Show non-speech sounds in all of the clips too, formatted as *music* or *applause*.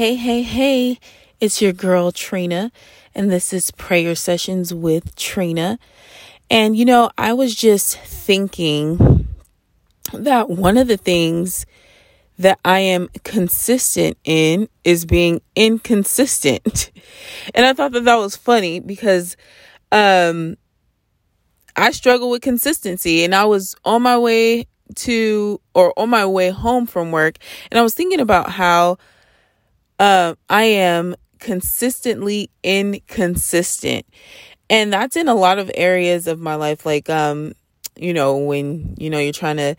Hey, hey, hey, it's your girl Trina, and this is Prayer Sessions with Trina. And you know, I was just thinking that one of the things that I am consistent in is being inconsistent. *laughs* And I thought that that was funny because um I struggle with consistency and I was on my way to or on my way home from work and I was thinking about how uh, I am consistently inconsistent. And that's in a lot of areas of my life. Like, um, you know, when, you know, you're trying to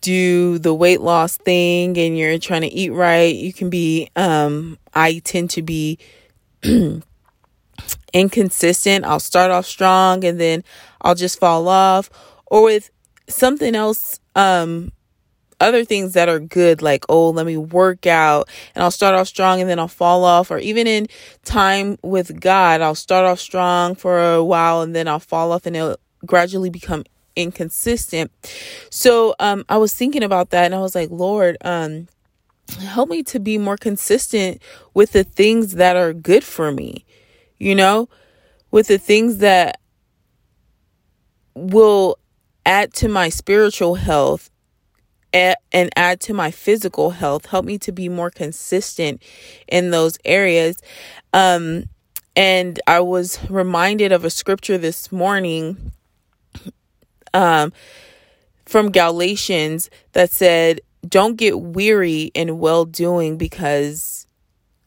do the weight loss thing and you're trying to eat right, you can be, um, I tend to be *clears throat* inconsistent. I'll start off strong and then I'll just fall off. Or with something else, um, other things that are good, like, oh, let me work out and I'll start off strong and then I'll fall off. Or even in time with God, I'll start off strong for a while and then I'll fall off and it'll gradually become inconsistent. So um, I was thinking about that and I was like, Lord, um, help me to be more consistent with the things that are good for me, you know, with the things that will add to my spiritual health and add to my physical health help me to be more consistent in those areas. Um and i was reminded of a scripture this morning um from galatians that said don't get weary in well doing because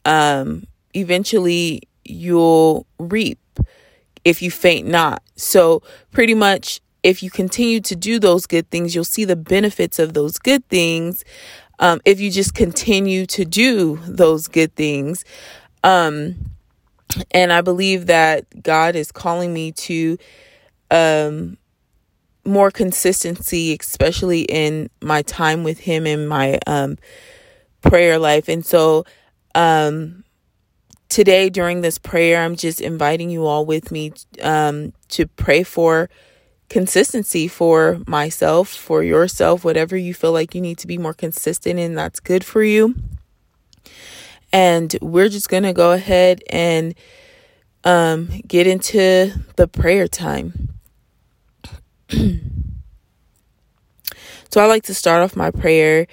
um eventually you'll reap if you faint not. So pretty much if you continue to do those good things, you'll see the benefits of those good things. Um, if you just continue to do those good things. Um, and I believe that God is calling me to um, more consistency, especially in my time with Him in my um, prayer life. And so, um, today during this prayer, I'm just inviting you all with me um, to pray for consistency for myself, for yourself, whatever you feel like you need to be more consistent in, that's good for you. And we're just going to go ahead and um, get into the prayer time. *clears throat* so I like to start off my prayer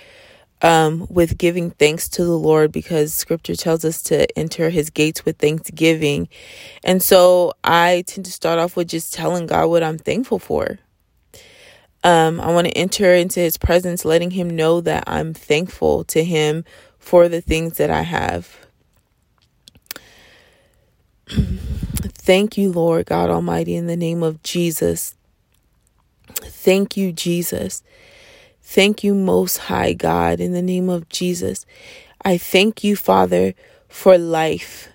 um, with giving thanks to the Lord because scripture tells us to enter his gates with thanksgiving. And so I tend to start off with just telling God what I'm thankful for. Um, I want to enter into his presence, letting him know that I'm thankful to him for the things that I have. *clears throat* Thank you, Lord God Almighty, in the name of Jesus. Thank you, Jesus. Thank you, Most High God, in the name of Jesus. I thank you, Father, for life.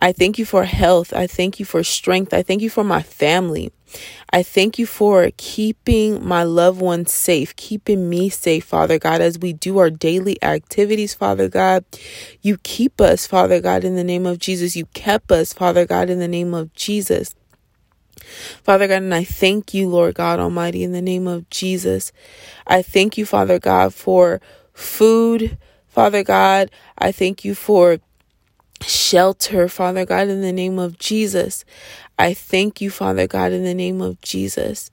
I thank you for health. I thank you for strength. I thank you for my family. I thank you for keeping my loved ones safe, keeping me safe, Father God, as we do our daily activities, Father God. You keep us, Father God, in the name of Jesus. You kept us, Father God, in the name of Jesus. Father God, and I thank you, Lord God Almighty, in the name of Jesus. I thank you, Father God, for food, Father God. I thank you for shelter, Father God, in the name of Jesus. I thank you, Father God, in the name of Jesus.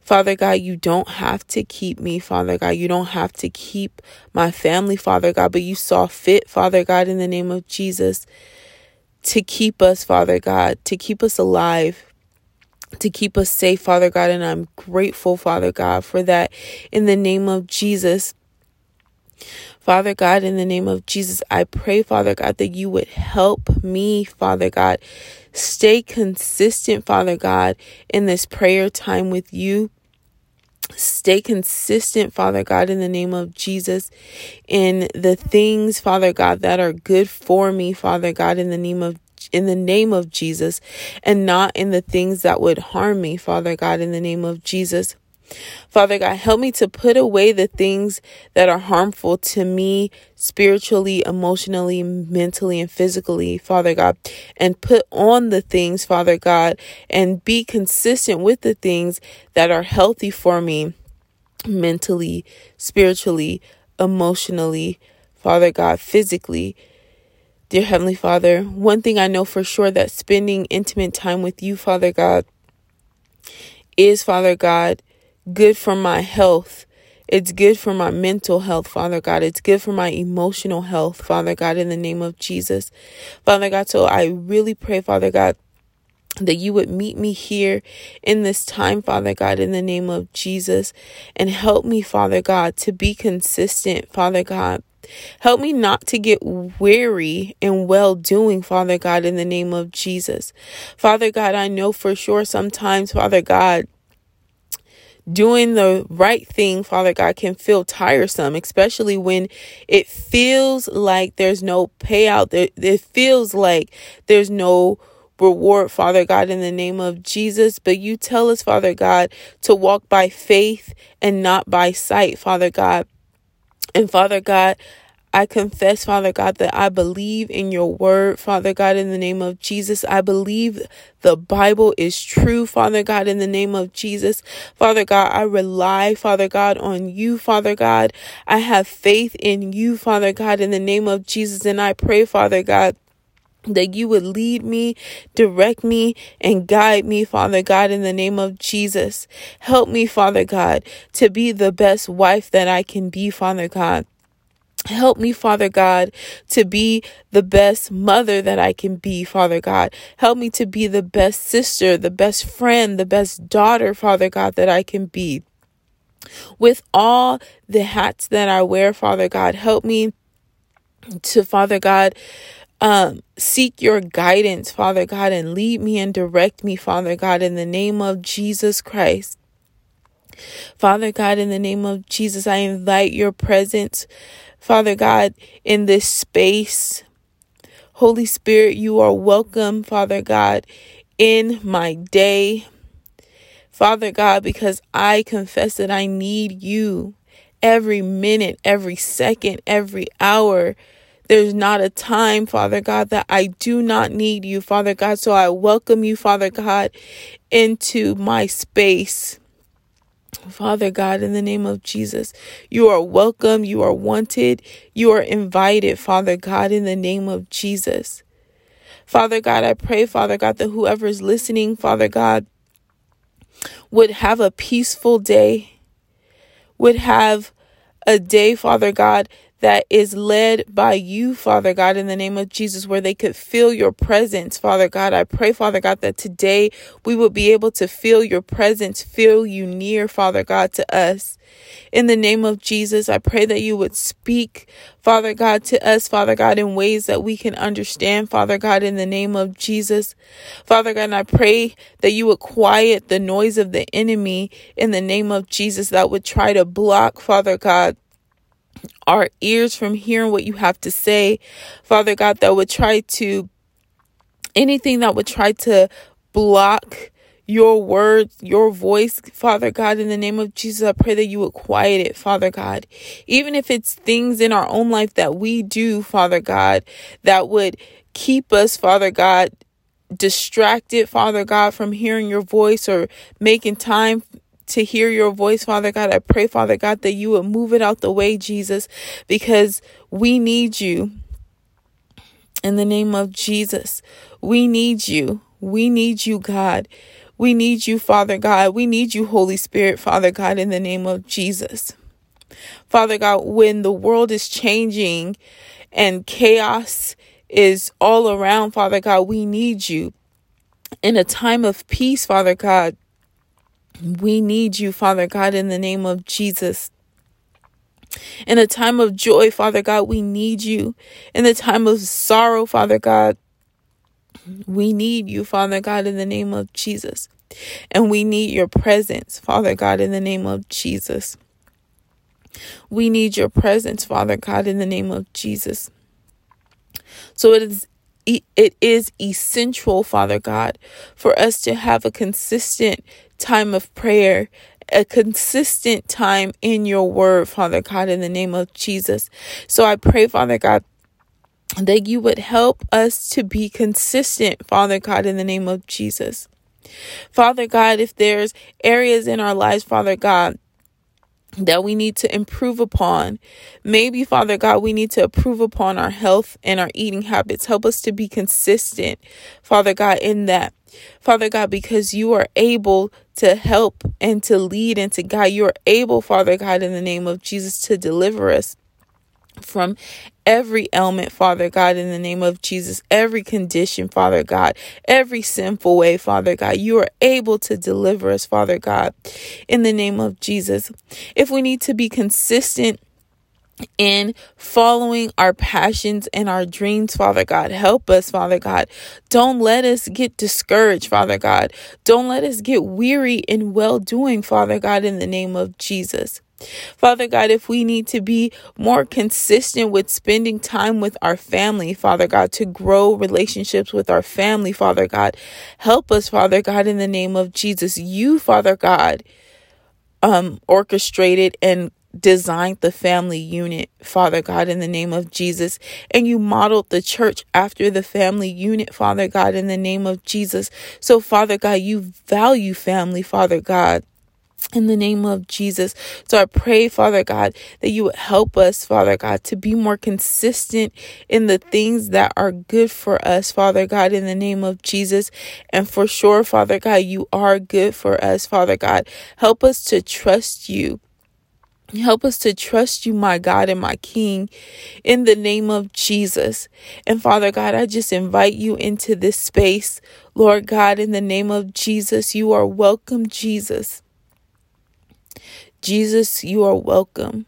Father God, you don't have to keep me, Father God. You don't have to keep my family, Father God, but you saw fit, Father God, in the name of Jesus, to keep us, Father God, to keep us alive to keep us safe, Father God. And I'm grateful, Father God, for that. In the name of Jesus. Father God, in the name of Jesus, I pray, Father God, that you would help me, Father God, stay consistent, Father God, in this prayer time with you. Stay consistent, Father God, in the name of Jesus, in the things, Father God, that are good for me, Father God, in the name of in the name of Jesus and not in the things that would harm me, Father God, in the name of Jesus. Father God, help me to put away the things that are harmful to me spiritually, emotionally, mentally, and physically, Father God, and put on the things, Father God, and be consistent with the things that are healthy for me mentally, spiritually, emotionally, Father God, physically Dear Heavenly Father, one thing I know for sure that spending intimate time with you, Father God, is, Father God, good for my health. It's good for my mental health, Father God. It's good for my emotional health, Father God, in the name of Jesus. Father God, so I really pray, Father God, that you would meet me here in this time, Father God, in the name of Jesus, and help me, Father God, to be consistent, Father God. Help me not to get weary in well doing, Father God, in the name of Jesus. Father God, I know for sure sometimes, Father God, doing the right thing, Father God, can feel tiresome, especially when it feels like there's no payout. It feels like there's no reward, Father God, in the name of Jesus. But you tell us, Father God, to walk by faith and not by sight, Father God. And Father God, I confess, Father God, that I believe in your word, Father God, in the name of Jesus. I believe the Bible is true, Father God, in the name of Jesus. Father God, I rely, Father God, on you, Father God. I have faith in you, Father God, in the name of Jesus. And I pray, Father God, that you would lead me, direct me, and guide me, Father God, in the name of Jesus. Help me, Father God, to be the best wife that I can be, Father God. Help me, Father God, to be the best mother that I can be, Father God. Help me to be the best sister, the best friend, the best daughter, Father God, that I can be. With all the hats that I wear, Father God, help me to, Father God, um, seek your guidance, Father God, and lead me and direct me, Father God, in the name of Jesus Christ. Father God, in the name of Jesus, I invite your presence Father God, in this space. Holy Spirit, you are welcome, Father God, in my day. Father God, because I confess that I need you every minute, every second, every hour. There's not a time, Father God, that I do not need you, Father God. So I welcome you, Father God, into my space. Father God, in the name of Jesus, you are welcome, you are wanted, you are invited, Father God, in the name of Jesus. Father God, I pray, Father God, that whoever is listening, Father God, would have a peaceful day, would have a day, Father God, that is led by you, Father God, in the name of Jesus, where they could feel your presence, Father God. I pray, Father God, that today we will be able to feel your presence, feel you near, Father God, to us. In the name of Jesus, I pray that you would speak, Father God, to us, Father God, in ways that we can understand, Father God, in the name of Jesus. Father God, and I pray that you would quiet the noise of the enemy in the name of Jesus that would try to block, Father God, our ears from hearing what you have to say, Father God, that would try to, anything that would try to block your words, your voice, Father God, in the name of Jesus, I pray that you would quiet it, Father God. Even if it's things in our own life that we do, Father God, that would keep us, Father God, distracted, Father God, from hearing your voice or making time to hear your voice, Father God. I pray, Father God, that you would move it out the way, Jesus, because we need you. In the name of Jesus, we need you. We need you, God. We need you, Father God. We need you, Holy Spirit, Father God, in the name of Jesus. Father God, when the world is changing and chaos is all around, Father God, we need you. In a time of peace, Father God, we need you, Father God, in the name of Jesus. In a time of joy, Father God, we need you. In the time of sorrow, Father God, we need you, Father God, in the name of Jesus. And we need your presence, Father God, in the name of Jesus. We need your presence, Father God, in the name of Jesus. So it is it is essential, Father God, for us to have a consistent time of prayer, a consistent time in your word, Father God, in the name of Jesus. So I pray, Father God, that you would help us to be consistent, Father God, in the name of Jesus. Father God, if there's areas in our lives, Father God, that we need to improve upon. Maybe, Father God, we need to improve upon our health and our eating habits. Help us to be consistent, Father God, in that. Father God, because you are able to help and to lead and to guide. You are able, Father God, in the name of Jesus, to deliver us from every ailment, Father God, in the name of Jesus, every condition, Father God, every sinful way, Father God. You are able to deliver us, Father God, in the name of Jesus. If we need to be consistent, in following our passions and our dreams, Father God. Help us, Father God. Don't let us get discouraged, Father God. Don't let us get weary in well doing, Father God, in the name of Jesus. Father God, if we need to be more consistent with spending time with our family, Father God, to grow relationships with our family, Father God, help us, Father God, in the name of Jesus. You, Father God, um, orchestrated and designed the family unit, Father God, in the name of Jesus. And you modeled the church after the family unit, Father God, in the name of Jesus. So, Father God, you value family, Father God in the name of Jesus. So I pray, Father God, that you would help us, Father God, to be more consistent in the things that are good for us, Father God, in the name of Jesus. And for sure, Father God, you are good for us, Father God. Help us to trust you. Help us to trust you, my God and my King, in the name of Jesus. And Father God, I just invite you into this space, Lord God, in the name of Jesus. You are welcome, Jesus. Jesus, you are welcome.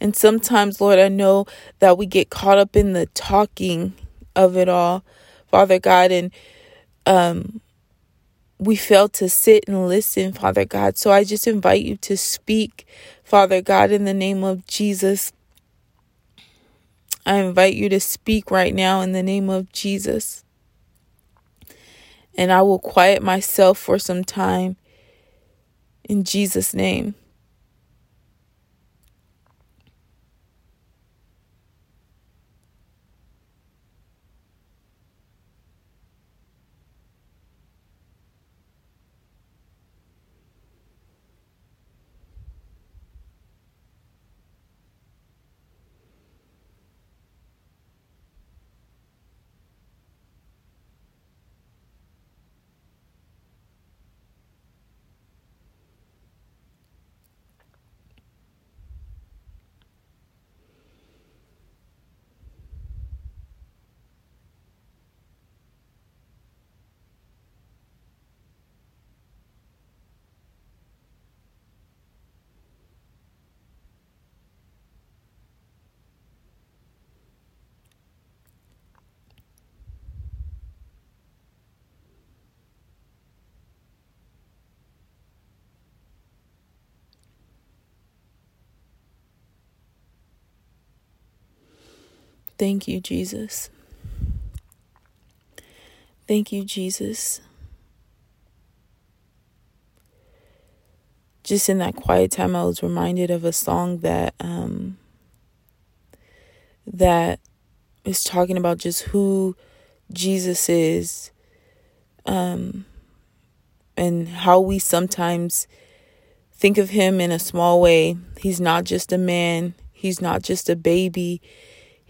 And sometimes, Lord, I know that we get caught up in the talking of it all, Father God, and um, we fail to sit and listen, Father God. So I just invite you to speak, Father God, in the name of Jesus. I invite you to speak right now in the name of Jesus. And I will quiet myself for some time in Jesus' name. Thank you, Jesus. Thank you, Jesus. Just in that quiet time, I was reminded of a song that um, that is talking about just who Jesus is, um, and how we sometimes think of him in a small way. He's not just a man. He's not just a baby.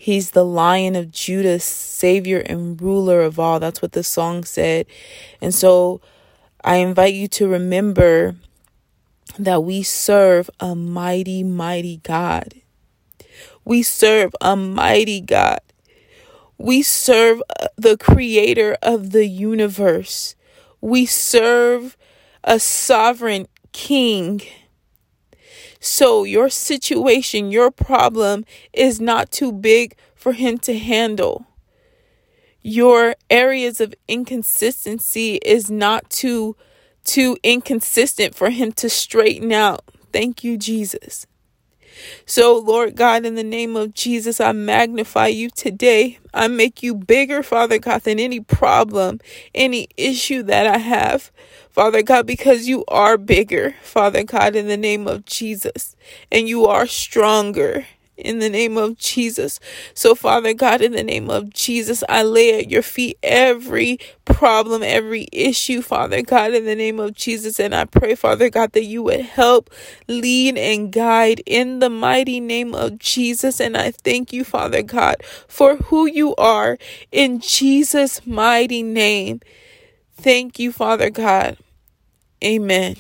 He's the lion of Judah, savior and ruler of all. That's what the song said. And so I invite you to remember that we serve a mighty, mighty God. We serve a mighty God. We serve uh, the creator of the universe. We serve a sovereign king. So your situation, your problem is not too big for him to handle. Your areas of inconsistency is not too too inconsistent for him to straighten out. Thank you, Jesus. So, Lord God, in the name of Jesus, I magnify you today. I make you bigger, Father God, than any problem, any issue that I have. Father God, because you are bigger, Father God, in the name of Jesus, and you are stronger in the name of Jesus. So, Father God, in the name of Jesus, I lay at your feet every problem, every issue, Father God, in the name of Jesus. And I pray, Father God, that you would help, lead, and guide in the mighty name of Jesus. And I thank you, Father God, for who you are in Jesus' mighty name. Thank you, Father God. Amen.